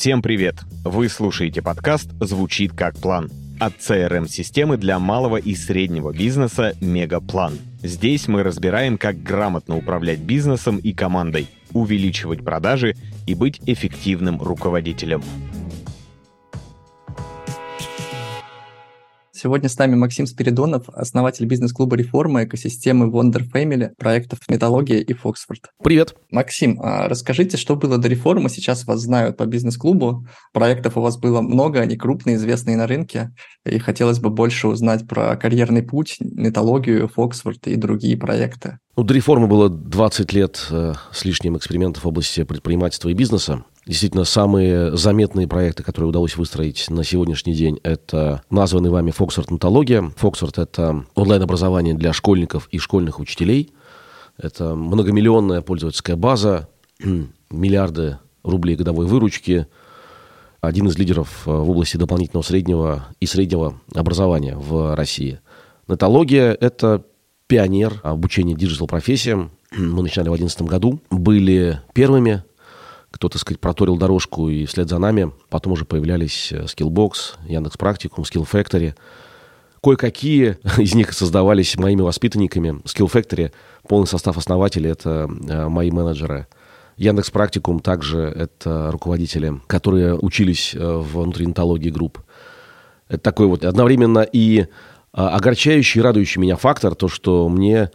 Всем привет! Вы слушаете подкаст «Звучит как план» от CRM-системы для малого и среднего бизнеса «Мегаплан». Здесь мы разбираем, как грамотно управлять бизнесом и командой, увеличивать продажи и быть эффективным руководителем. Сегодня с нами Максим Спиридонов, основатель бизнес-клуба «Реформа», экосистемы Wonder Family, проектов «Металлогия» и «Фоксфорд». Привет. Максим, а расскажите, что было до реформы? Сейчас вас знают по бизнес-клубу. Проектов у вас было много, они крупные, известные на рынке. И хотелось бы больше узнать про карьерный путь, металлогию, Фоксфорд и другие проекты. Ну, до реформы было 20 лет э, с лишним экспериментов в области предпринимательства и бизнеса. Действительно, самые заметные проекты, которые удалось выстроить на сегодняшний день, это названный вами Фоксфорд Нотология. Фоксфорд – это онлайн-образование для школьников и школьных учителей. Это многомиллионная пользовательская база, миллиарды рублей годовой выручки, один из лидеров э, в области дополнительного среднего и среднего образования в России. Нетология – это пионер обучения диджитал-профессиям. Мы начинали в 2011 году, были первыми кто, так сказать, проторил дорожку, и вслед за нами потом уже появлялись э, Skillbox, Яндекс Практикум, SkillFactory. Кое-какие из них создавались моими воспитанниками. SkillFactory, полный состав основателей – это э, мои менеджеры. Яндекс Практикум также это руководители, которые учились э, в внутринтологии групп. Это такой вот одновременно и огорчающий, радующий меня фактор, то, что мне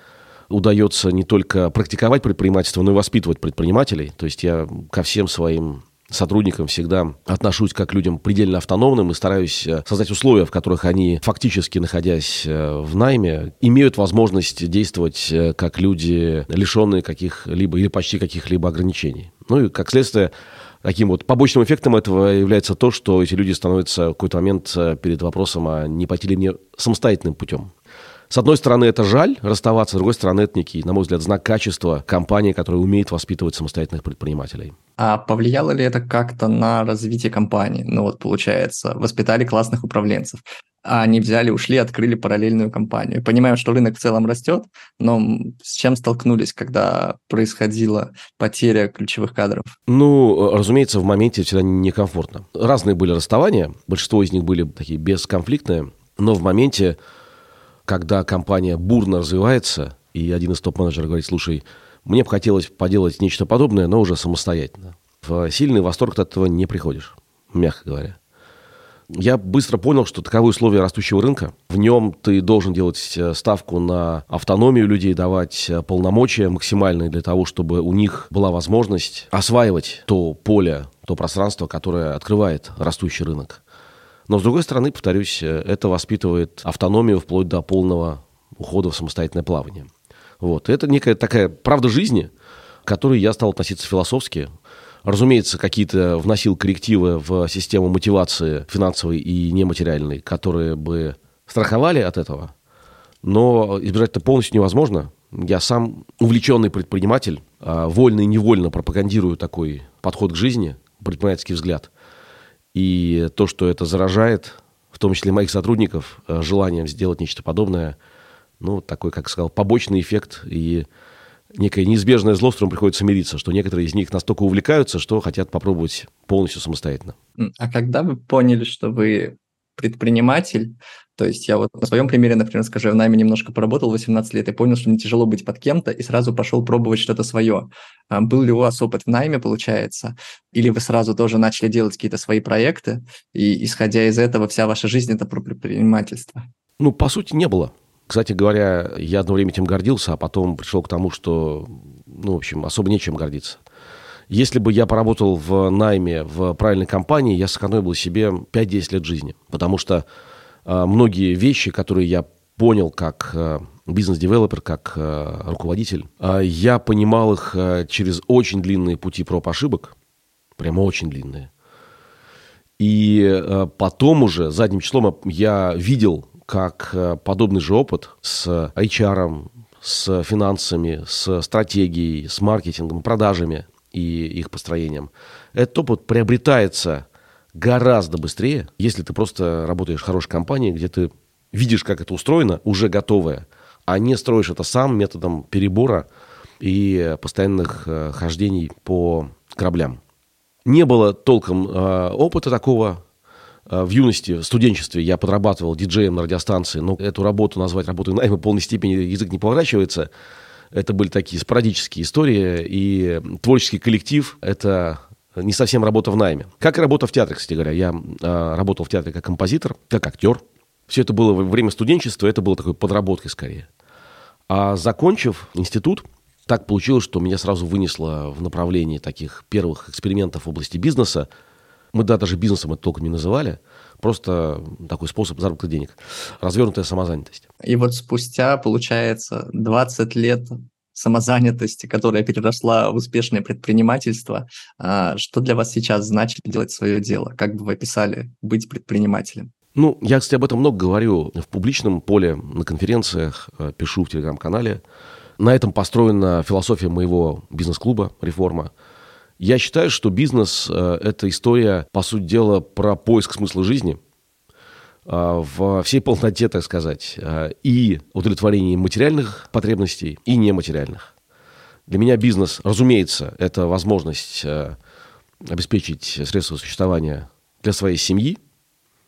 удается не только практиковать предпринимательство, но и воспитывать предпринимателей. То есть я ко всем своим сотрудникам всегда отношусь как к людям предельно автономным и стараюсь э, создать условия, в которых они, фактически находясь э, в найме, имеют возможность действовать э, как люди, лишенные каких-либо или почти каких-либо ограничений. Ну и, как следствие, таким вот побочным эффектом этого является то, что эти люди становятся в какой-то момент перед вопросом, а не пойти ли мне самостоятельным путем. С одной стороны, это жаль расставаться, с другой стороны, это некий, на мой взгляд, знак качества компании, которая умеет воспитывать самостоятельных предпринимателей. А повлияло ли это как-то на развитие компании? Ну вот, получается, воспитали классных управленцев, а они взяли, ушли, открыли параллельную компанию. Понимаю, что рынок в целом растет, но с чем столкнулись, когда происходила потеря ключевых кадров? Ну, разумеется, в моменте всегда некомфортно. Разные были расставания, большинство из них были такие бесконфликтные, но в моменте когда компания бурно развивается, и один из топ-менеджеров говорит, слушай, мне бы хотелось поделать нечто подобное, но уже самостоятельно. В сильный восторг от этого не приходишь, мягко говоря. Я быстро понял, что таковы условия растущего рынка. В нем ты должен делать э, ставку на автономию людей, давать э, полномочия максимальные для того, чтобы у них была возможность осваивать то поле, то пространство, которое открывает растущий рынок. Но, с другой стороны, повторюсь, э, это воспитывает автономию вплоть до полного ухода в самостоятельное плавание. Вот. Это некая такая правда жизни, к которой я стал относиться философски. Разумеется, какие-то вносил коррективы в систему мотивации финансовой и нематериальной, которые бы страховали от этого. Но избежать это полностью невозможно. Я сам увлеченный предприниматель, а вольно и невольно пропагандирую такой подход к жизни, предпринимательский взгляд. И то, что это заражает, в том числе моих сотрудников, э, желанием сделать нечто подобное, ну, такой, как сказал, побочный эффект и некое неизбежное зло, с которым приходится мириться, что некоторые из них настолько увлекаются, что хотят попробовать полностью самостоятельно. А когда вы поняли, что вы предприниматель, то есть я вот на своем примере, например, скажу, я в найме немножко поработал 18 лет и понял, что мне тяжело быть под кем-то, и сразу пошел пробовать что-то свое. А был ли у вас опыт в найме, получается? Или вы сразу тоже начали делать какие-то свои проекты, и исходя из этого вся ваша жизнь – это про предпринимательство? Ну, по сути, не было. Кстати говоря, я одно время этим гордился, а потом пришел к тому, что, ну, в общем, особо нечем гордиться. Если бы я поработал в найме в правильной компании, я сэкономил себе 5-10 лет жизни. Потому что многие вещи, которые я понял как э, бизнес-девелопер, как э, руководитель, э, я понимал их э, через очень длинные пути проб ошибок, прямо очень длинные. И потом уже задним числом я видел, как подобный же опыт с HR, с финансами, с стратегией, с маркетингом, продажами и их построением, этот опыт приобретается гораздо быстрее, если ты просто работаешь в хорошей компании, где ты видишь, как это устроено, уже готовое, а не строишь это сам методом перебора и постоянных э, хождений по кораблям. Не было толком э, опыта такого. Э, в юности, в студенчестве я подрабатывал диджеем на радиостанции, но эту работу назвать работой найма в полной степени язык не поворачивается. Это были такие спорадические истории, и творческий коллектив – это не совсем работа в найме. Как и работа в театре, кстати говоря. Я э, работал в театре как композитор, как актер. Все это было во время студенчества, это было такой подработкой скорее. А закончив институт, так получилось, что меня сразу вынесло в направлении таких первых экспериментов в области бизнеса. Мы да, даже бизнесом это толком не называли. Просто такой способ заработка денег. Развернутая самозанятость. И вот спустя, получается, 20 лет самозанятости, которая переросла в успешное предпринимательство. А, что для вас сейчас значит делать свое дело? Как бы вы описали быть предпринимателем? Ну, я, кстати, об этом много говорю в публичном поле, на конференциях, э, пишу в телеграм-канале. На этом построена философия моего бизнес-клуба «Реформа». Я считаю, что бизнес э, – это история, по сути дела, про поиск смысла жизни в всей полноте, так сказать, и удовлетворении материальных потребностей, и нематериальных. Для меня бизнес, разумеется, это возможность обеспечить средства существования для своей семьи –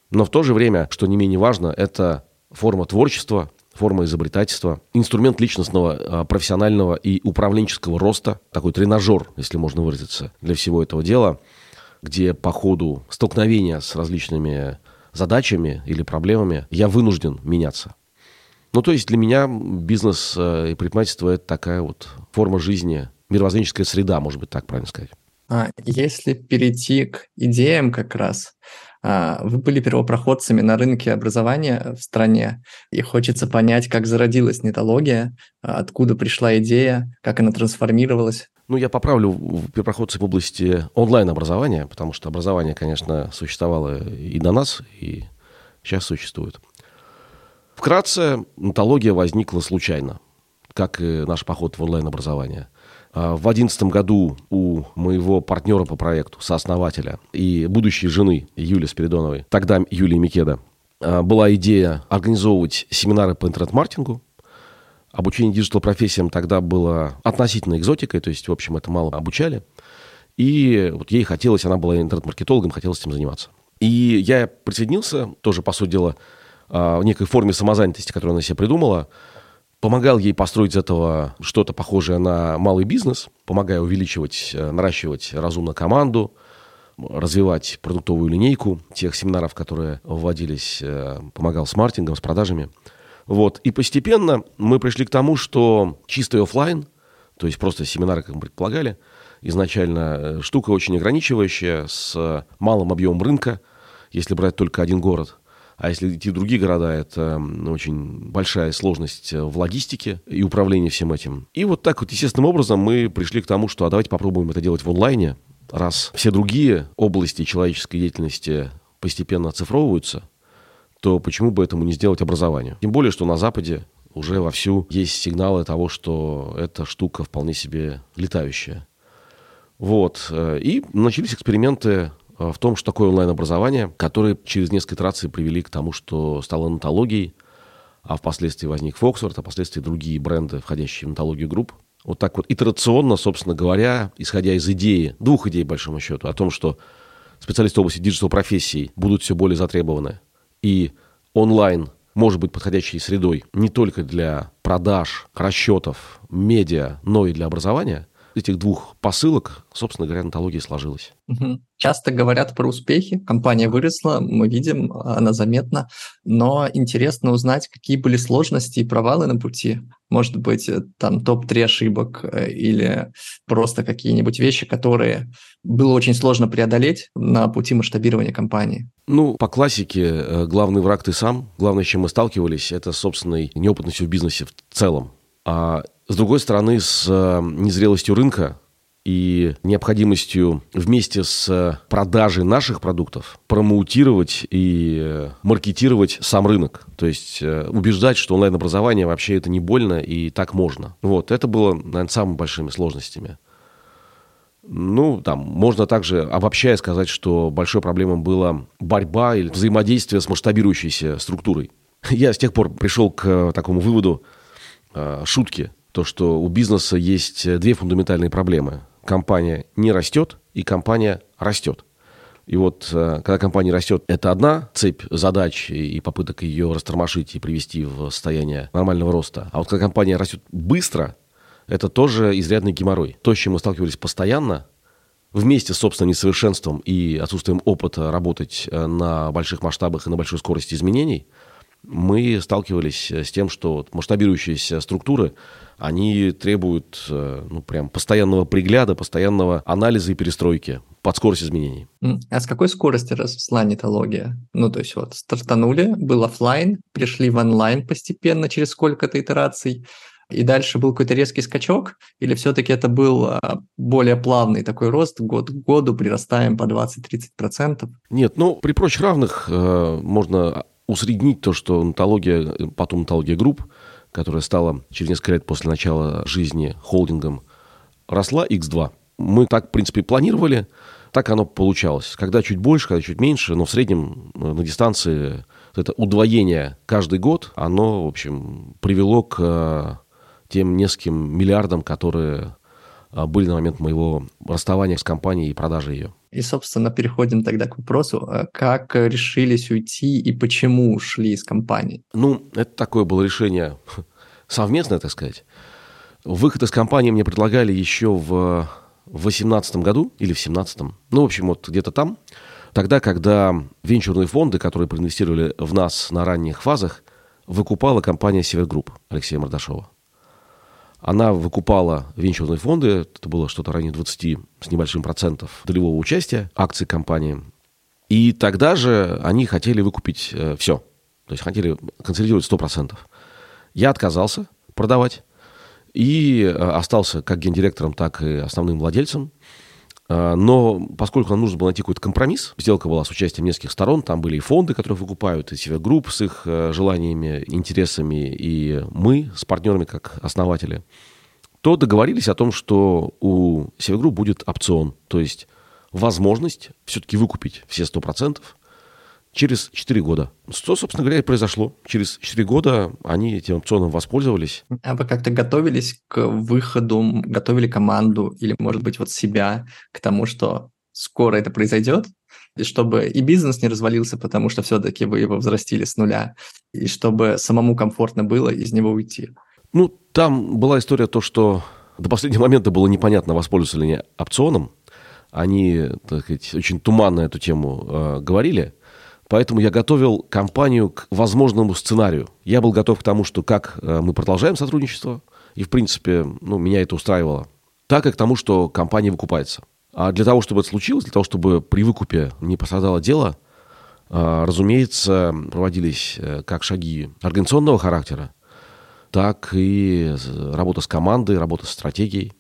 но в то же время, что не менее важно, это форма творчества, форма изобретательства, инструмент личностного, а, профессионального и управленческого роста, такой тренажер, если можно выразиться, для всего этого дела, где по ходу столкновения с различными задачами или проблемами я вынужден меняться. Ну, то есть для меня бизнес а, и предпринимательство – это такая вот форма жизни, мировоззренческая среда, может быть, так правильно сказать. А если перейти к идеям как раз, а, вы были первопроходцами на рынке образования в стране, и хочется понять, как зародилась нетология, а, откуда пришла идея, как она трансформировалась. Ну, я поправлю первопроходцы в области онлайн-образования, потому что образование, конечно, существовало и до нас, и сейчас существует. Вкратце, нотология возникла случайно, как и наш поход в онлайн-образование – а, в 2011 году у моего партнера по проекту, сооснователя и будущей жены Юли Спиридоновой, тогда Юлии Микеда, а, была идея организовывать семинары по интернет-маркетингу. Обучение диджитал-профессиям тогда было относительно экзотикой, то есть, в общем, это мало обучали. И вот ей хотелось, она была интернет-маркетологом, хотелось этим заниматься. И я присоединился, тоже, по сути дела, а, в некой форме самозанятости, которую она себе придумала – помогал ей построить из этого что-то похожее на малый бизнес, помогая увеличивать, э, наращивать разумно команду, развивать продуктовую линейку тех семинаров, которые вводились, э, помогал с маркетингом, с продажами. Вот. И постепенно мы пришли к тому, что чистый офлайн, то есть просто семинары, как мы предполагали, изначально э, штука очень ограничивающая, с малым объемом рынка, если брать только один город – а если идти в другие города, это очень большая сложность э, в логистике и управлении всем этим. И вот так вот естественным образом мы пришли к тому, что а давайте попробуем это делать в онлайне, раз все другие области человеческой деятельности постепенно оцифровываются, то почему бы этому не сделать образование? Тем более, что на Западе уже вовсю есть сигналы того, что эта штука вполне себе летающая. Вот. Э, и начались эксперименты Э, в том, что такое онлайн-образование, которые через несколько итераций привели к тому, что стало нетологией, а впоследствии возник Foxford, а впоследствии другие бренды, входящие в Нетологию Групп. Вот так вот итерационно, собственно говоря, исходя из идеи, двух идей, большому счету, о том, что специалисты в области диджитал-профессий будут все более затребованы, и онлайн может быть подходящей средой не только для продаж, расчетов, медиа, но и для образования – этих двух посылок, собственно говоря, Нетология сложилась. Часто говорят про успехи. Компания выросла, мы видим, она заметна. Но интересно узнать, какие были сложности и провалы на пути. Может быть, э, там топ-3 ошибок э, или просто какие-нибудь вещи, которые было очень сложно преодолеть на пути масштабирования компании. Ну, по классике, э, главный враг ты сам. Главное, с чем мы сталкивались, это собственной неопытностью в бизнесе в целом. А с другой стороны, с э, незрелостью рынка и необходимостью вместе с продажей наших продуктов промоутировать и э, маркетировать сам рынок. То есть э, убеждать, что онлайн-образование вообще это не больно и так можно. Вот, это было, наверное, самыми большими сложностями. Ну, там, можно также, обобщая, сказать, что большой проблемой была борьба или взаимодействие с масштабирующейся структурой. Я с тех пор пришел к такому выводу, шутки, то, что у бизнеса есть две фундаментальные проблемы. Компания не растет и компания растет. И вот э, когда компания растет, это одна цепь задач и попыток ее растормошить и привести в состояние нормального роста. А вот когда компания растет быстро, это тоже изрядный геморрой. То, с чем мы сталкивались постоянно, вместе с собственным несовершенством и отсутствием опыта работать э, на больших масштабах и на большой скорости изменений, мы сталкивались э, с тем, что масштабирующиеся структуры, они требуют ну, прям постоянного пригляда, постоянного анализа и перестройки под скорость изменений. А с какой скорости росла нетология? Ну, то есть вот стартанули, был офлайн, пришли в онлайн постепенно через сколько-то итераций, и дальше был какой-то резкий скачок, или все-таки это был а, более плавный такой рост, год к году прирастаем по 20-30%? Нет, ну, при прочих равных э, можно усреднить то, что нотология, потом нотология групп, которая стала через несколько лет после начала жизни холдингом, росла x2. Мы так, в принципе, планировали, так оно получалось. Когда чуть больше, когда чуть меньше, но в среднем э, на дистанции это удвоение каждый год, оно, в общем, привело к э, тем нескольким миллиардам, которые э, были на момент моего расставания с компанией и продажи ее. И, собственно, переходим тогда к вопросу, как решились уйти и почему ушли из компании? Ну, это такое было решение совместное, так сказать. Выход из компании мне предлагали еще в в 2018 году или в 2017, ну, в общем, вот где-то там, тогда, когда венчурные фонды, которые проинвестировали в нас на ранних фазах, выкупала компания Север Групп Алексея Мордашова. Она выкупала венчурные фонды, это было что-то ранее 20 с небольшим процентов долевого участия акций компании. И тогда же они хотели выкупить э, все. То есть хотели консолидировать 100%. Я отказался продавать и э, остался как гендиректором, так и основным владельцем. Э, но поскольку нам нужно было найти какой-то компромисс, сделка была с участием нескольких сторон, там были и фонды, которые выкупают, и себе групп с их э, желаниями, интересами, и мы с партнерами как основатели, то договорились о том, что у Севергрупп будет опцион, то есть возможность все-таки выкупить все 100%, через 4 года. Что, собственно говоря, и произошло. Через 4 года они этим опционом воспользовались. А вы как-то готовились к выходу, готовили команду или, может быть, вот себя к тому, что скоро это произойдет, и чтобы и бизнес не развалился, потому что все-таки вы его взрастили с нуля, и чтобы самому комфортно было из него уйти. Ну, там была история то, что до последнего момента было непонятно, воспользоваться ли они опционом. Они, так сказать, очень туманно эту тему э, говорили. Поэтому я готовил компанию к возможному сценарию. Я был готов к тому, что как э, мы продолжаем сотрудничество, и, в принципе, ну, меня это устраивало, так и к тому, что компания выкупается. А для того, чтобы это случилось, для того, чтобы при выкупе не пострадало дело, э, разумеется, проводились э, как шаги организационного характера, так и работа с командой, работа с стратегией.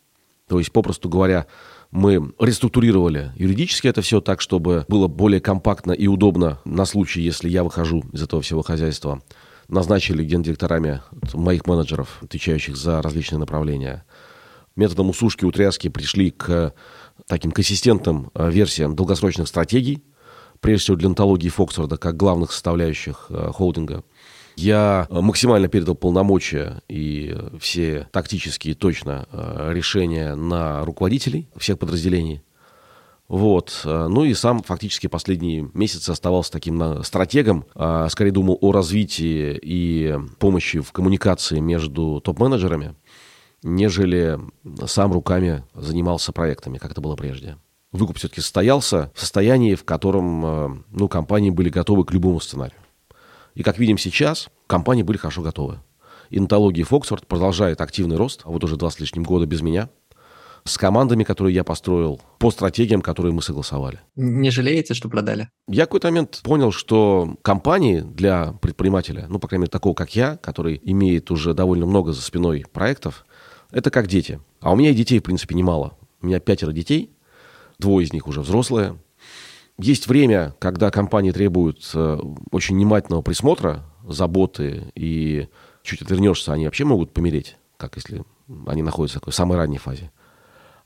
То есть, попросту говоря, мы реструктурировали юридически это все так, чтобы было более компактно и удобно на случай, если я выхожу из этого всего хозяйства. Назначили гендиректорами моих менеджеров, отвечающих за различные направления. Методом усушки, утряски пришли к таким консистентным э, версиям долгосрочных стратегий, прежде всего для антологии Фоксфорда, как главных составляющих э, холдинга – я э, максимально передал полномочия и все тактические точно э, решения на руководителей всех подразделений. Вот. Э, ну и сам фактически последние месяцы оставался таким стратегом. Скорее думал о развитии и помощи в коммуникации между топ-менеджерами, нежели сам руками занимался проектами, как это было прежде. Выкуп все-таки состоялся в состоянии, в котором ну, компании были готовы к любому сценарию. И как видим сейчас, компании были хорошо готовы. Интология Фоксфорд продолжает активный рост, а вот уже два с лишним года без меня, с командами, которые я построил, по стратегиям, которые мы согласовали. Не жалеете, что продали? Я в какой-то момент понял, что компании для предпринимателя, ну, по крайней мере, такого, как я, который имеет уже довольно много за спиной проектов, это как дети. А у меня и детей, в принципе, немало. У меня пятеро детей, двое из них уже взрослые, есть время, когда компании требуют э, очень внимательного присмотра, заботы, и чуть отвернешься, они вообще могут помереть, как если они находятся в такой самой ранней фазе.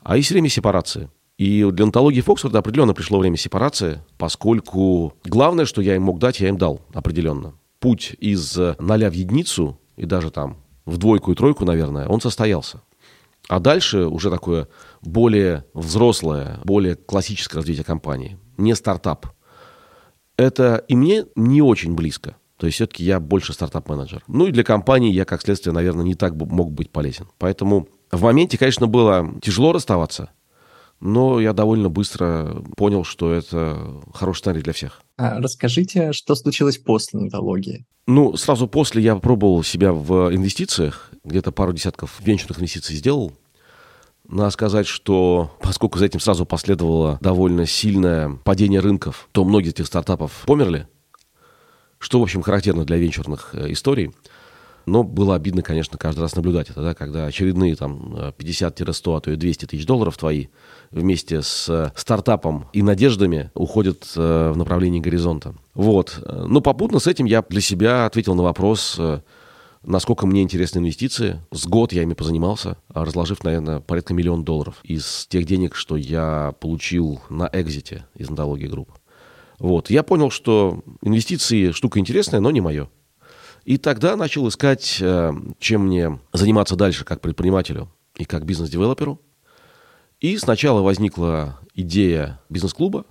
А есть время сепарации. И для онтологии Фоксфорда определенно пришло время сепарации, поскольку главное, что я им мог дать, я им дал определенно. Путь из ноля в единицу, и даже там в двойку и тройку, наверное, он состоялся. А дальше уже такое более взрослое, более классическое развитие компании, не стартап. Это и мне не очень близко. То есть все-таки я больше стартап-менеджер. Ну и для компании я, как следствие, наверное, не так мог быть полезен. Поэтому в моменте, конечно, было тяжело расставаться, но я довольно быстро понял, что это хороший сценарий для всех. А расскажите, что случилось после нотологии? Ну, сразу после я пробовал себя в инвестициях, где-то пару десятков венчурных инвестиций сделал. Надо сказать, что поскольку за этим сразу последовало довольно сильное падение рынков, то многие этих стартапов померли, что, в общем, характерно для венчурных э, историй. Но было обидно, конечно, каждый раз наблюдать это, да, когда очередные там 50-100, а то и 200 тысяч долларов твои вместе с э, стартапом и надеждами уходят э, в направлении горизонта. Вот. Но попутно с этим я для себя ответил на вопрос, э, насколько мне интересны инвестиции. С год я ими позанимался, разложив, наверное, порядка миллион долларов из тех денег, что я получил на экзите из Нетологии Групп. Вот. Я понял, что инвестиции штука интересная, но не мое. И тогда начал искать, э, чем мне заниматься дальше как предпринимателю и как бизнес-девелоперу. И сначала возникла идея бизнес-клуба.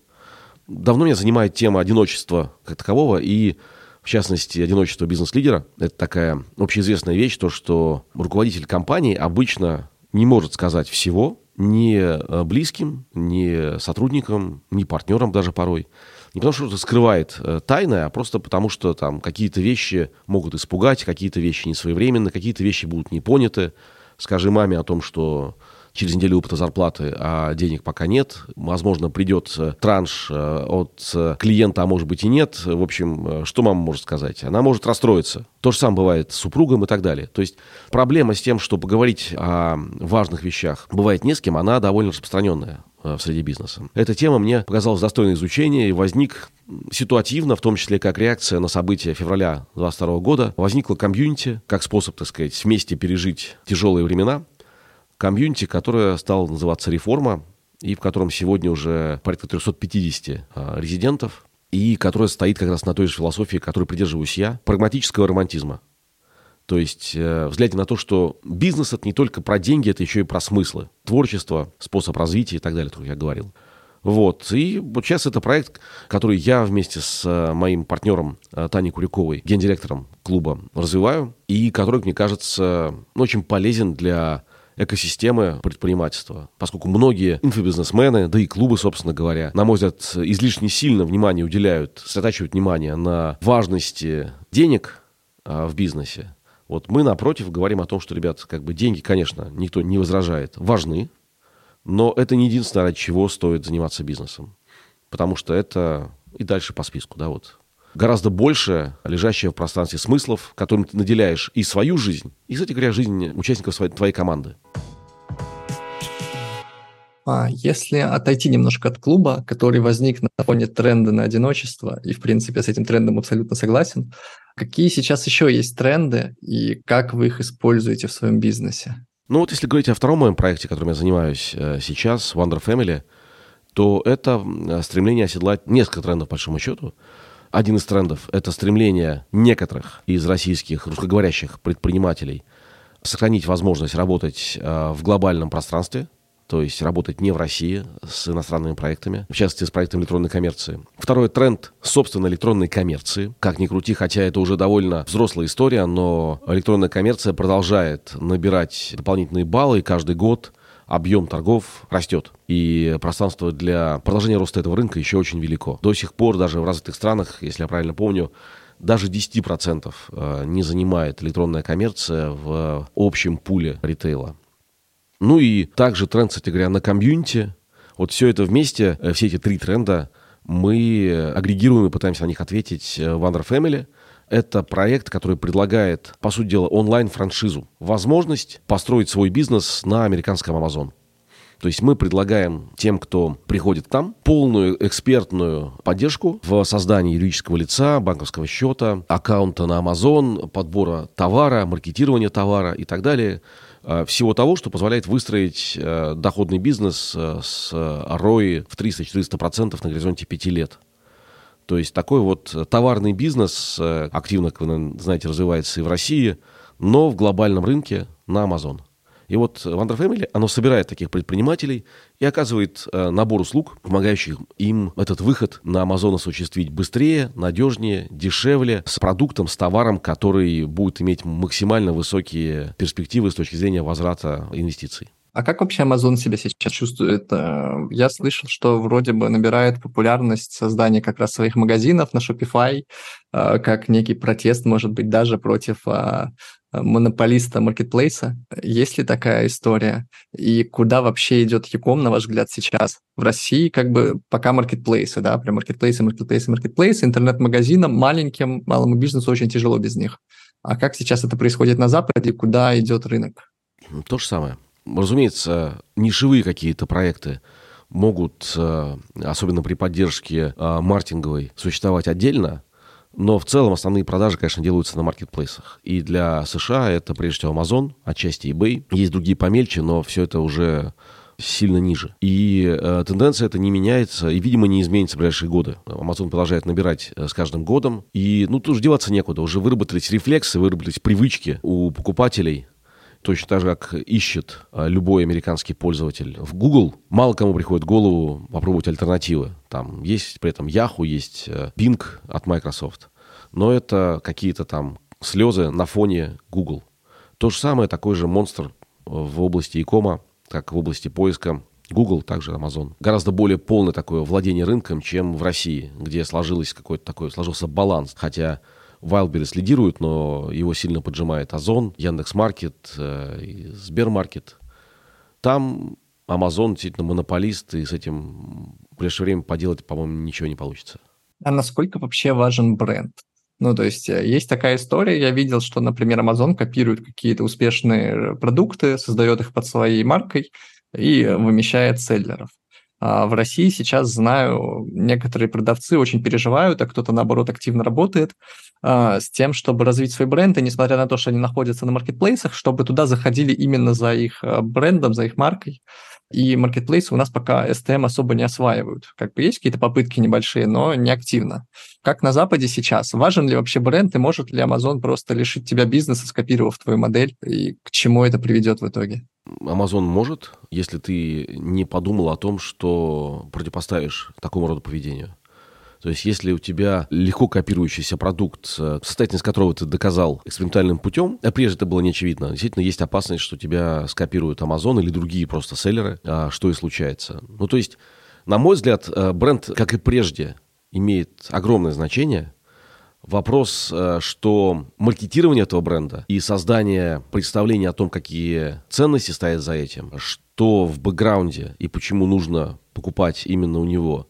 Давно меня занимает тема одиночества как такового и, в частности, одиночество бизнес-лидера. Это такая общеизвестная вещь, то, что руководитель компании обычно не может сказать всего ни э, близким, ни сотрудникам, ни партнерам даже порой. Не потому, что что-то скрывает э, тайное, а просто потому, что там какие-то вещи могут испугать, какие-то вещи несвоевременны, какие-то вещи будут не поняты. Скажи маме о том, что через неделю опыта зарплаты, а денег пока нет. Возможно, придет транш э, от э, клиента, а может быть и нет. В общем, э, что мама может сказать? Она может расстроиться. То же самое бывает с супругом и так далее. То есть проблема с тем, что поговорить о важных вещах бывает не с кем, она довольно распространенная в среде бизнеса. Эта тема мне показалась достойной изучения и возник ситуативно, в том числе как реакция на события февраля 2022 года, возникла комьюнити как способ, так сказать, вместе пережить тяжелые времена, комьюнити, которое стало называться «Реформа», и в котором сегодня уже порядка 350 а, резидентов, и которое стоит как раз на той же философии, которой придерживаюсь я, прагматического романтизма. То есть э, взгляде на то, что бизнес это не только про деньги, это еще и про смыслы, творчество, способ развития и так далее, как я говорил. Вот. И вот сейчас это проект, который я вместе с э, моим партнером э, Таней Куликовой, гендиректором клуба, развиваю, и который, мне кажется, очень полезен для экосистемы предпринимательства, поскольку многие инфобизнесмены, да и клубы, собственно говоря, на мой взгляд, излишне сильно внимание уделяют, сосредотачивают внимание на важности денег а, в бизнесе, вот мы, напротив, говорим о том, что, ребят, как бы деньги, конечно, никто не возражает, важны, но это не единственное, ради чего стоит заниматься бизнесом. Потому что это и дальше по списку, да, вот. Гораздо больше лежащее в пространстве смыслов, которым ты наделяешь и свою жизнь, и, кстати говоря, жизнь участников своей, твоей команды. А если отойти немножко от клуба, который возник на фоне тренда на одиночество, и, в принципе, с этим трендом абсолютно согласен, какие сейчас еще есть тренды и как вы их используете в своем бизнесе? Ну вот если говорить о втором моем проекте, которым я занимаюсь э, сейчас, Wonder Family, то это стремление оседлать несколько трендов, по большому счету. Один из трендов – это стремление некоторых из российских русскоговорящих предпринимателей сохранить возможность работать э, в глобальном пространстве – то есть работать не в России с иностранными проектами, в частности, с проектом электронной коммерции. Второй тренд, собственно, электронной коммерции. Как ни крути, хотя это уже довольно взрослая история, но электронная коммерция продолжает набирать дополнительные баллы, и каждый год объем торгов растет. И пространство для продолжения роста этого рынка еще очень велико. До сих пор даже в развитых странах, если я правильно помню, даже 10% э, не занимает электронная коммерция в общем пуле ритейла. Ну и также тренд, кстати говоря, на комьюнити. Вот все это вместе, э, все эти три тренда, мы агрегируем и пытаемся на них ответить э, в Under Family. Это проект, который предлагает, по сути дела, онлайн-франшизу. Возможность построить свой бизнес на американском Amazon. То есть мы предлагаем тем, кто приходит там, полную экспертную поддержку в создании юридического лица, банковского счета, аккаунта на Amazon, подбора товара, маркетирования товара и так далее – Э, всего того, что позволяет выстроить э, доходный бизнес э, с ROI в 300-400% на горизонте 5 лет. То есть такой вот товарный бизнес активно, как вы знаете, развивается и в России, но в глобальном рынке на Amazon. И вот Wonder Family, оно собирает таких предпринимателей и оказывает э, набор услуг, помогающих им этот выход на Amazon осуществить быстрее, надежнее, дешевле, с продуктом, с товаром, который будет иметь максимально высокие перспективы с точки зрения возврата инвестиций. А как вообще Amazon себя сейчас чувствует? Э, я слышал, что вроде бы набирает популярность создание как раз своих магазинов на Shopify, э, как некий протест, может быть, даже против а, монополиста маркетплейса. Есть ли такая история? И куда вообще идет Яком, на ваш взгляд, сейчас? В России как бы пока маркетплейсы, да, прям маркетплейсы, маркетплейсы, маркетплейсы, интернет-магазинам, маленьким, малому бизнесу очень тяжело без них. А как сейчас это происходит на Западе? Куда идет рынок? То же самое. Разумеется, нишевые какие-то проекты могут, э, особенно при поддержке э, маркетинговой, существовать отдельно, но в целом основные продажи, конечно, делаются на маркетплейсах. И для США это прежде всего Amazon, отчасти eBay. Есть другие помельче, но все это уже сильно ниже. И э, тенденция это не меняется и, видимо, не изменится в ближайшие годы. Amazon продолжает набирать э, с каждым годом. И, ну, тут же деваться некуда. Уже выработались рефлексы, выработались привычки у покупателей точно так же, как ищет а, любой американский пользователь в Google, мало кому приходит в голову попробовать альтернативы. Там есть при этом Yahoo, есть э, Bing от Microsoft, но это какие-то там слезы на фоне Google. То же самое, такой же монстр в области икома, как в области поиска Google, также Amazon. Гораздо более полное такое владение рынком, чем в России, где сложилось какой-то такой, сложился баланс. Хотя Wildberries лидирует, но его сильно поджимает Озон, Яндекс.Маркет, э, Сбермаркет. Там Amazon действительно монополист, и с этим в ближайшее время поделать, по-моему, ничего не получится. А насколько вообще важен бренд? Ну, то есть э, есть такая история, я видел, что, например, Amazon копирует какие-то успешные продукты, создает их под своей маркой и вымещает селлеров. А в России сейчас, знаю, некоторые продавцы очень переживают, а кто-то, наоборот, активно работает а, с тем, чтобы развить свой бренд, и несмотря на то, что они находятся на маркетплейсах, чтобы туда заходили именно за их а, брендом, за их маркой. И маркетплейсы у нас пока STM особо не осваивают. Как бы есть какие-то попытки небольшие, но не активно. Как на Западе сейчас? Важен ли вообще бренд, и может ли Amazon просто лишить тебя бизнеса, скопировав твою модель, и к чему это приведет в итоге? Amazon может, если ты не подумал о том, что противопоставишь такому роду поведению. То есть, если у тебя легко копирующийся продукт, э, состоятельность которого ты доказал экспериментальным путем, а прежде это было не очевидно, действительно есть опасность, что тебя скопируют Amazon или другие просто селлеры, а что и случается. Ну, то есть, на мой взгляд, э, бренд, как и прежде, имеет огромное значение. Вопрос, э, что маркетирование этого бренда и создание представления о том, какие ценности стоят за этим, что в бэкграунде и почему нужно покупать именно у него –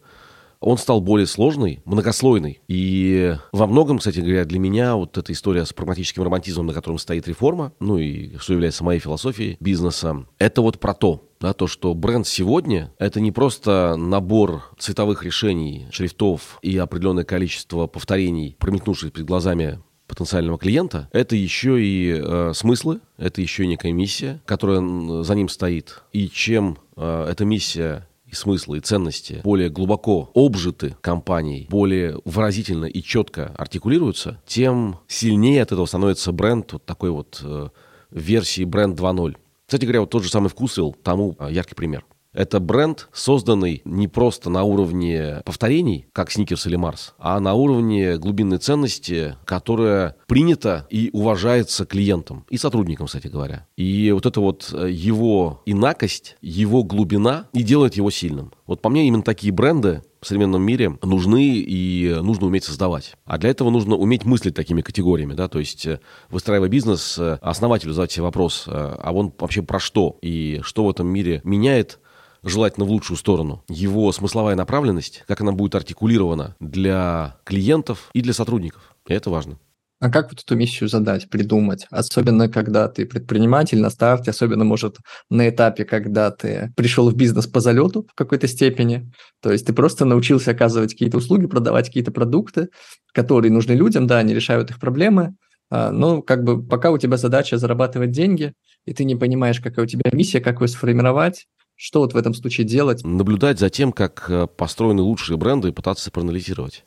он стал более сложный, многослойный. И во многом, кстати говоря, для меня вот эта история с прагматическим романтизмом, на котором стоит реформа, ну и что является моей философией бизнеса, это вот про то, да, то, что бренд сегодня — это не просто набор цветовых решений, шрифтов и определенное количество повторений, промелькнувших перед глазами потенциального клиента, это еще и э, смыслы, это еще и некая миссия, которая за ним стоит. И чем э, эта миссия и смыслы, и ценности более глубоко обжиты компанией, более выразительно и четко артикулируются, тем сильнее от этого становится бренд вот такой вот э, версии бренд 2.0. Кстати говоря, вот тот же самый вкусвилл тому э, яркий пример. Это бренд, созданный не просто на уровне повторений, как Сникерс или Марс, а на уровне глубинной ценности, которая принята и уважается клиентом и сотрудникам, кстати говоря. И вот это вот э, его инакость, его глубина и делает его сильным. Вот по мне именно такие бренды в современном мире нужны и нужно уметь создавать. А для этого нужно уметь мыслить такими категориями, да, то есть э, выстраивая бизнес, э, основателю задать себе вопрос, а он вообще про что и что в этом мире меняет желательно в лучшую сторону. Его смысловая направленность, как она будет артикулирована для клиентов и для сотрудников. И это важно. А как вот эту миссию задать, придумать? Особенно, когда ты предприниматель на старте, особенно, может, на этапе, когда ты пришел в бизнес по залету в какой-то степени. То есть ты просто научился оказывать какие-то услуги, продавать какие-то продукты, которые нужны людям, да, они решают их проблемы, а, но как бы пока у тебя задача зарабатывать деньги, и ты не понимаешь, какая у тебя миссия, как ее сформировать, что вот в этом случае делать? Наблюдать за тем, как э, построены лучшие бренды и пытаться проанализировать.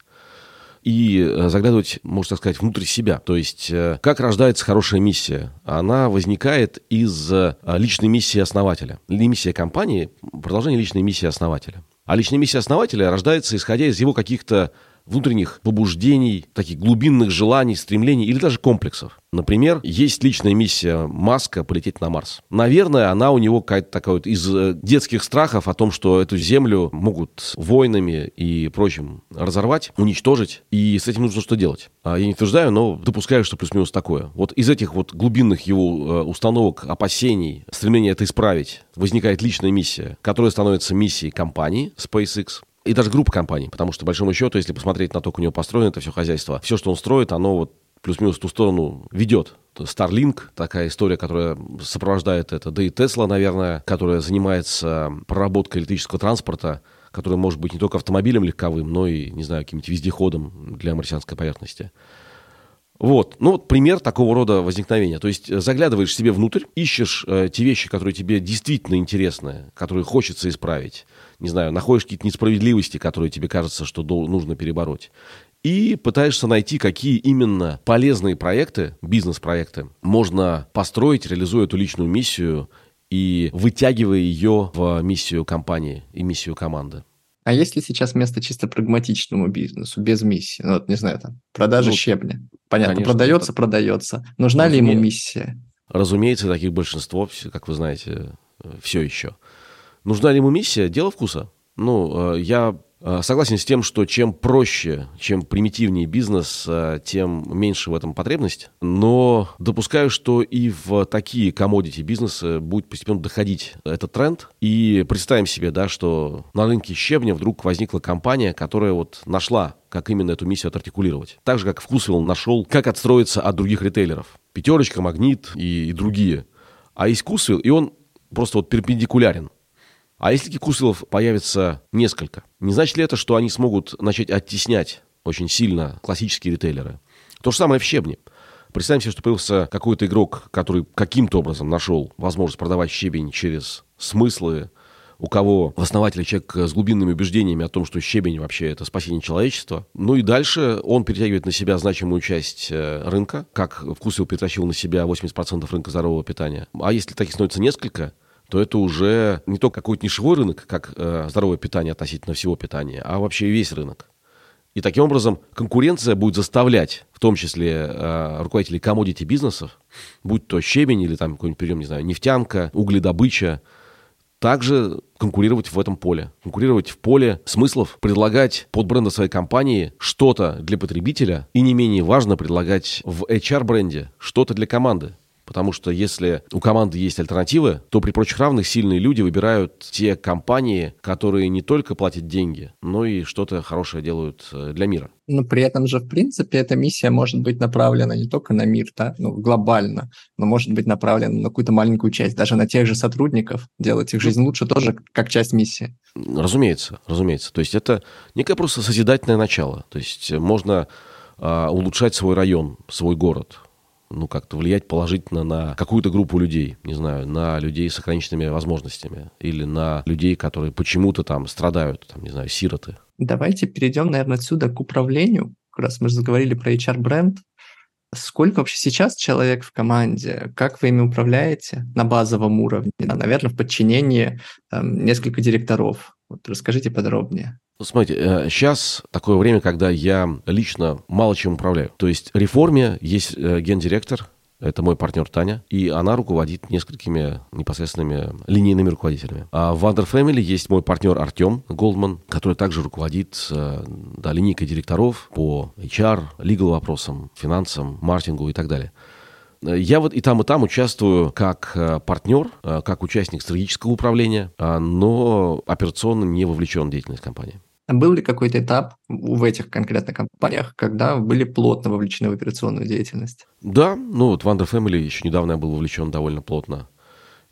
и э, заглядывать, можно так сказать, внутрь себя. То есть, э, как рождается хорошая миссия? Она возникает из личной миссии основателя. Миссия компании – продолжение личной миссии основателя. А личная миссия основателя рождается, исходя из его каких-то внутренних побуждений, таких глубинных желаний, стремлений или даже комплексов. Например, есть личная миссия Маска полететь на Марс. Наверное, она у него какая-то такая вот из э, детских страхов о том, что эту Землю могут войнами и прочим разорвать, уничтожить, и с этим нужно что делать. А я не утверждаю, но допускаю, что плюс-минус такое. Вот из этих вот глубинных его э, установок, опасений, стремления это исправить, возникает личная миссия, которая становится миссией компании SpaceX, и даже группа компаний, потому что, по большому счету, если посмотреть на то, как у него построено это все хозяйство, все, что он строит, оно вот плюс-минус в ту сторону ведет. Starlink, такая история, которая сопровождает это. Да и Tesla, наверное, которая занимается проработкой электрического транспорта, который может быть не только автомобилем легковым, но и, не знаю, каким-нибудь вездеходом для марсианской поверхности. Вот, ну вот пример такого рода возникновения. То есть заглядываешь себе внутрь, ищешь э, те вещи, которые тебе действительно интересны, которые хочется исправить, не знаю, находишь какие-то несправедливости, которые тебе кажется, что нужно перебороть. И пытаешься найти, какие именно полезные проекты, бизнес-проекты, можно построить, реализуя эту личную миссию и вытягивая ее в миссию компании и миссию команды. А есть ли сейчас место чисто прагматичному бизнесу, без миссии? Ну, вот, не знаю, там, продажа ну, щебня. Понятно, конечно, продается, это... продается. Нужна Разуме... ли ему миссия? Разумеется, таких большинство, как вы знаете, все еще. Нужна ли ему миссия? Дело вкуса. Ну, э, я э, согласен с тем, что чем проще, чем примитивнее бизнес, э, тем меньше в этом потребность. Но допускаю, что и в такие комодити бизнесы будет постепенно доходить этот тренд. И представим себе, да, что на рынке щебня вдруг возникла компания, которая вот нашла как именно эту миссию отартикулировать. Так же, как Вкусвилл нашел, как отстроиться от других ритейлеров. Пятерочка, Магнит и, и другие. А есть Вкусвилл, и он просто вот перпендикулярен. А если курсов появится несколько, не значит ли это, что они смогут начать оттеснять очень сильно классические ритейлеры? То же самое в щебне. Представим себе, что появился какой-то игрок, который каким-то образом нашел возможность продавать щебень через смыслы, у кого в основателе человек с глубинными убеждениями о том, что щебень вообще это спасение человечества. Ну и дальше он перетягивает на себя значимую часть э, рынка, как Вкусвилл перетащил на себя 80% рынка здорового питания. А если таких становится несколько, то это уже не только какой-то нишевой рынок, как э, здоровое питание относительно всего питания, а вообще весь рынок. И таким образом конкуренция будет заставлять, в том числе э, руководителей комодити бизнесов, будь то щебень или там какой-нибудь, перейдем, не знаю, нефтянка, угледобыча, также конкурировать в этом поле. Конкурировать в поле смыслов, предлагать под бренды своей компании что-то для потребителя и не менее важно предлагать в HR-бренде что-то для команды. Потому что если у команды есть альтернативы, то при прочих равных сильные люди выбирают те компании, которые не только платят деньги, но и что-то хорошее делают э, для мира. Но при этом же, в принципе, эта миссия может быть направлена не только на мир, да, ну, глобально, но может быть направлена на какую-то маленькую часть, даже на тех же сотрудников, делать их жизнь лучше тоже как часть миссии. Разумеется, разумеется. То есть это некое просто созидательное начало. То есть можно а, улучшать свой район, свой город, ну, как-то влиять положительно на какую-то группу людей, не знаю, на людей с ограниченными возможностями или на людей, которые почему-то там страдают, там, не знаю, сироты. Давайте перейдем, наверное, отсюда к управлению. Как раз мы же заговорили про HR-бренд. Сколько вообще сейчас человек в команде? Как вы ими управляете на базовом уровне? Наверное, в подчинении там, несколько директоров. Вот расскажите подробнее. Смотрите, сейчас э, такое время, когда я лично мало чем управляю. То есть реформе есть э, гендиректор, это мой партнер Таня, и она руководит несколькими непосредственными линейными руководителями. А в Wonder Family есть мой партнер Артем Голдман, который также руководит э, да, линейкой директоров по HR, legal вопросам, финансам, маркетингу и так далее. Я вот и там, и там участвую как э, партнер, э, как участник стратегического управления, а, но операционно не вовлечен в деятельность компании. Был ли какой-то этап в этих конкретно компаниях, когда были плотно вовлечены в операционную деятельность? Да, ну вот в Under Family еще недавно я был вовлечен довольно плотно.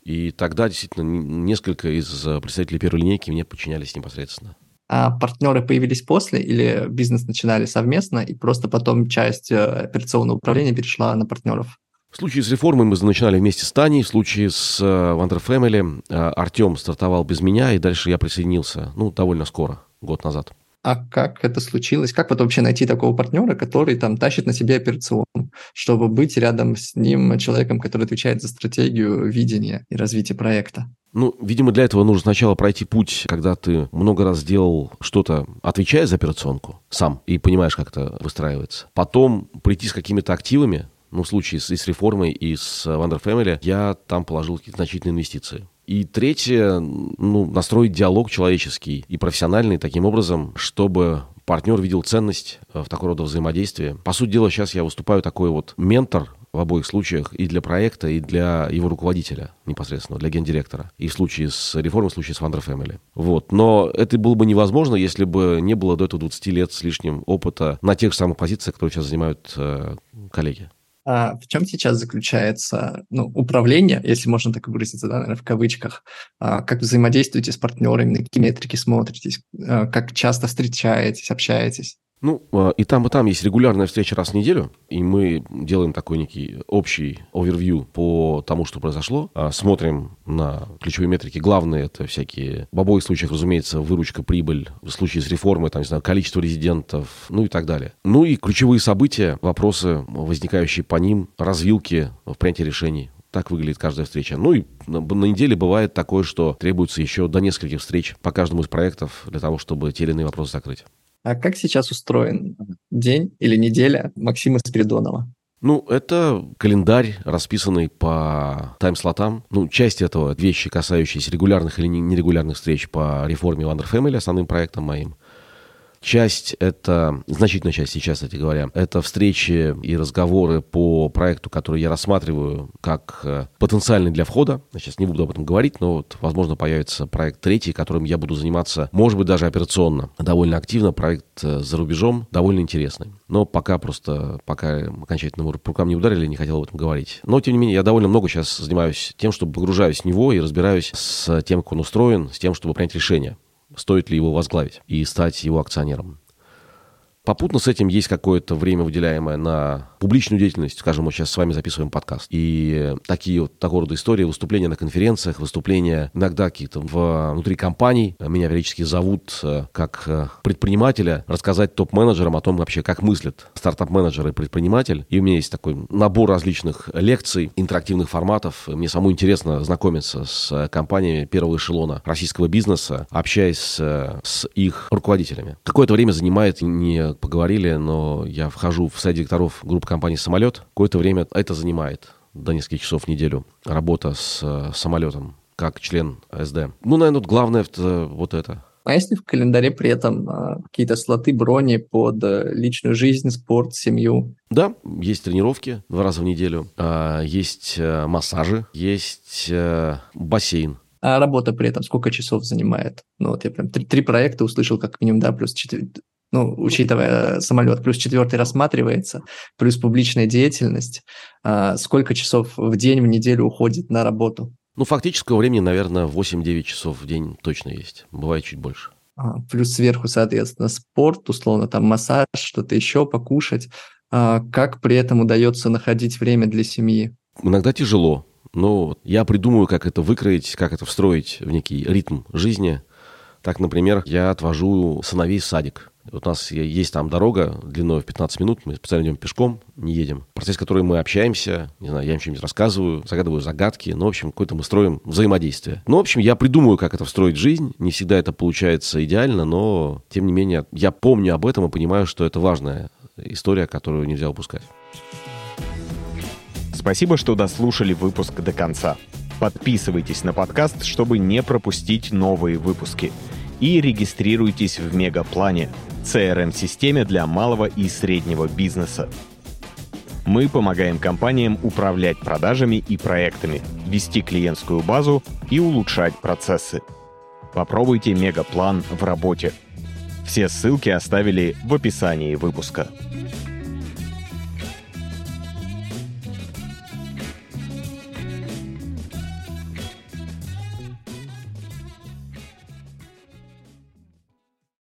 И тогда действительно несколько из э, представителей первой линейки мне подчинялись непосредственно. А партнеры появились после или бизнес начинали совместно, и просто потом часть операционного управления перешла на партнеров? В случае с реформой мы начинали вместе с Таней, в случае с э, Wonder Family э, Артем стартовал без меня, и дальше я присоединился, ну, довольно скоро, год назад. а как это случилось? Как вот вообще найти такого партнера, который там тащит на себе операционку, чтобы быть рядом с ним человеком, который отвечает за стратегию, видение и развитие проекта? Ну, видимо, для этого нужно сначала пройти путь, когда ты много раз сделал что-то, отвечая за операционку сам, и понимаешь, как это выстраивается. Потом прийти с какими-то активами, ну, в случае с, и с реформой, и с Wonder Family, я там положил какие-то значительные инвестиции. И третье, ну, настроить диалог человеческий и профессиональный таким образом, чтобы партнер видел ценность э, в такого рода взаимодействии. По сути дела, сейчас я выступаю такой вот ментор в обоих случаях и для проекта, и для его руководителя непосредственно, для гендиректора. И в случае с реформой, в случае с Wonder Family. Вот. Но это было бы невозможно, если бы не было до этого 20 лет с лишним опыта на тех же самых позициях, которые сейчас занимают э, коллеги. А в чем сейчас заключается ну, управление, если можно так выразиться, да, наверное, в кавычках? А как взаимодействуете с партнерами, на какие метрики смотритесь, а как часто встречаетесь, общаетесь? Ну, а, и там, и там есть регулярная встреча раз в неделю, и мы делаем такой некий общий овервью по тому, что произошло, а, смотрим на ключевые метрики. Главные это всякие, в обоих случаях, разумеется, выручка, прибыль, в случае с реформой, там, не знаю, количество резидентов, ну и так далее. Ну и ключевые события, вопросы, возникающие по ним, развилки в принятии решений. Так выглядит каждая встреча. Ну и на, неделе бывает такое, что требуется еще до нескольких встреч по каждому из проектов для того, чтобы те или иные вопросы закрыть. А как сейчас устроен день или неделя Максима Спиридонова? Ну, это календарь, расписанный по тайм-слотам. Ну, часть этого — вещи, касающиеся регулярных или нерегулярных встреч по реформе Wonder Family, основным проектом моим. Часть это, значительная часть сейчас, кстати говоря, это встречи и разговоры по проекту, который я рассматриваю как э, потенциальный для входа. Я сейчас не буду об этом говорить, но вот, возможно, появится проект третий, которым я буду заниматься, может быть, даже операционно, довольно активно. Проект э, за рубежом, довольно интересный. Но пока просто, пока окончательно по рукам не ударили, не хотел об этом говорить. Но, тем не менее, я довольно много сейчас занимаюсь тем, чтобы погружаюсь в него и разбираюсь с тем, как он устроен, с тем, чтобы принять решение стоит ли его возглавить и стать его акционером. Попутно с этим есть какое-то время, выделяемое на публичную деятельность. Скажем, мы сейчас с вами записываем подкаст. И такие вот такого рода истории, выступления на конференциях, выступления иногда какие-то внутри компаний. Меня периодически зовут э, как э, предпринимателя рассказать топ-менеджерам о том вообще, как мыслят стартап-менеджер и предприниматель. И у меня есть такой набор различных лекций, интерактивных форматов. Мне самому интересно знакомиться с компаниями первого эшелона российского бизнеса, общаясь с их руководителями. Какое-то время занимает не поговорили, но я вхожу в сайт директоров группы компании «Самолет». Какое-то время это занимает до нескольких часов в неделю. Работа с э, самолетом как член СД. Ну, наверное, вот главное это, вот это. А если в календаре при этом а, какие-то слоты брони под а, личную жизнь, спорт, семью? Да, есть тренировки два раза в неделю, а, есть а, массажи, есть а, бассейн. А работа при этом сколько часов занимает? Ну, вот я прям три, три проекта услышал, как минимум, да, плюс четыре, ну, учитывая самолет, плюс четвертый рассматривается, плюс публичная деятельность, а, сколько часов в день, в неделю уходит на работу? Ну, фактического времени, наверное, 8-9 часов в день точно есть. Бывает чуть больше. А, плюс сверху, соответственно, спорт, условно, там массаж, что-то еще, покушать. А, как при этом удается находить время для семьи? Иногда тяжело. Но я придумаю, как это выкроить, как это встроить в некий ритм жизни. Так, например, я отвожу сыновей в садик. Вот у нас есть там дорога длиной в 15 минут, мы специально идем пешком, не едем. Процесс, который мы общаемся, не знаю, я им что-нибудь рассказываю, загадываю загадки, ну, в общем, какое-то мы строим взаимодействие. Ну, в общем, я придумываю, как это встроить в жизнь. Не всегда это получается идеально, но, тем не менее, я помню об этом и понимаю, что это важная история, которую нельзя упускать. Спасибо, что дослушали выпуск до конца. Подписывайтесь на подкаст, чтобы не пропустить новые выпуски. И регистрируйтесь в Мегаплане – CRM-системе для малого и среднего бизнеса. Мы помогаем компаниям управлять продажами и проектами, вести клиентскую базу и улучшать процессы. Попробуйте Мегаплан в работе. Все ссылки оставили в описании выпуска.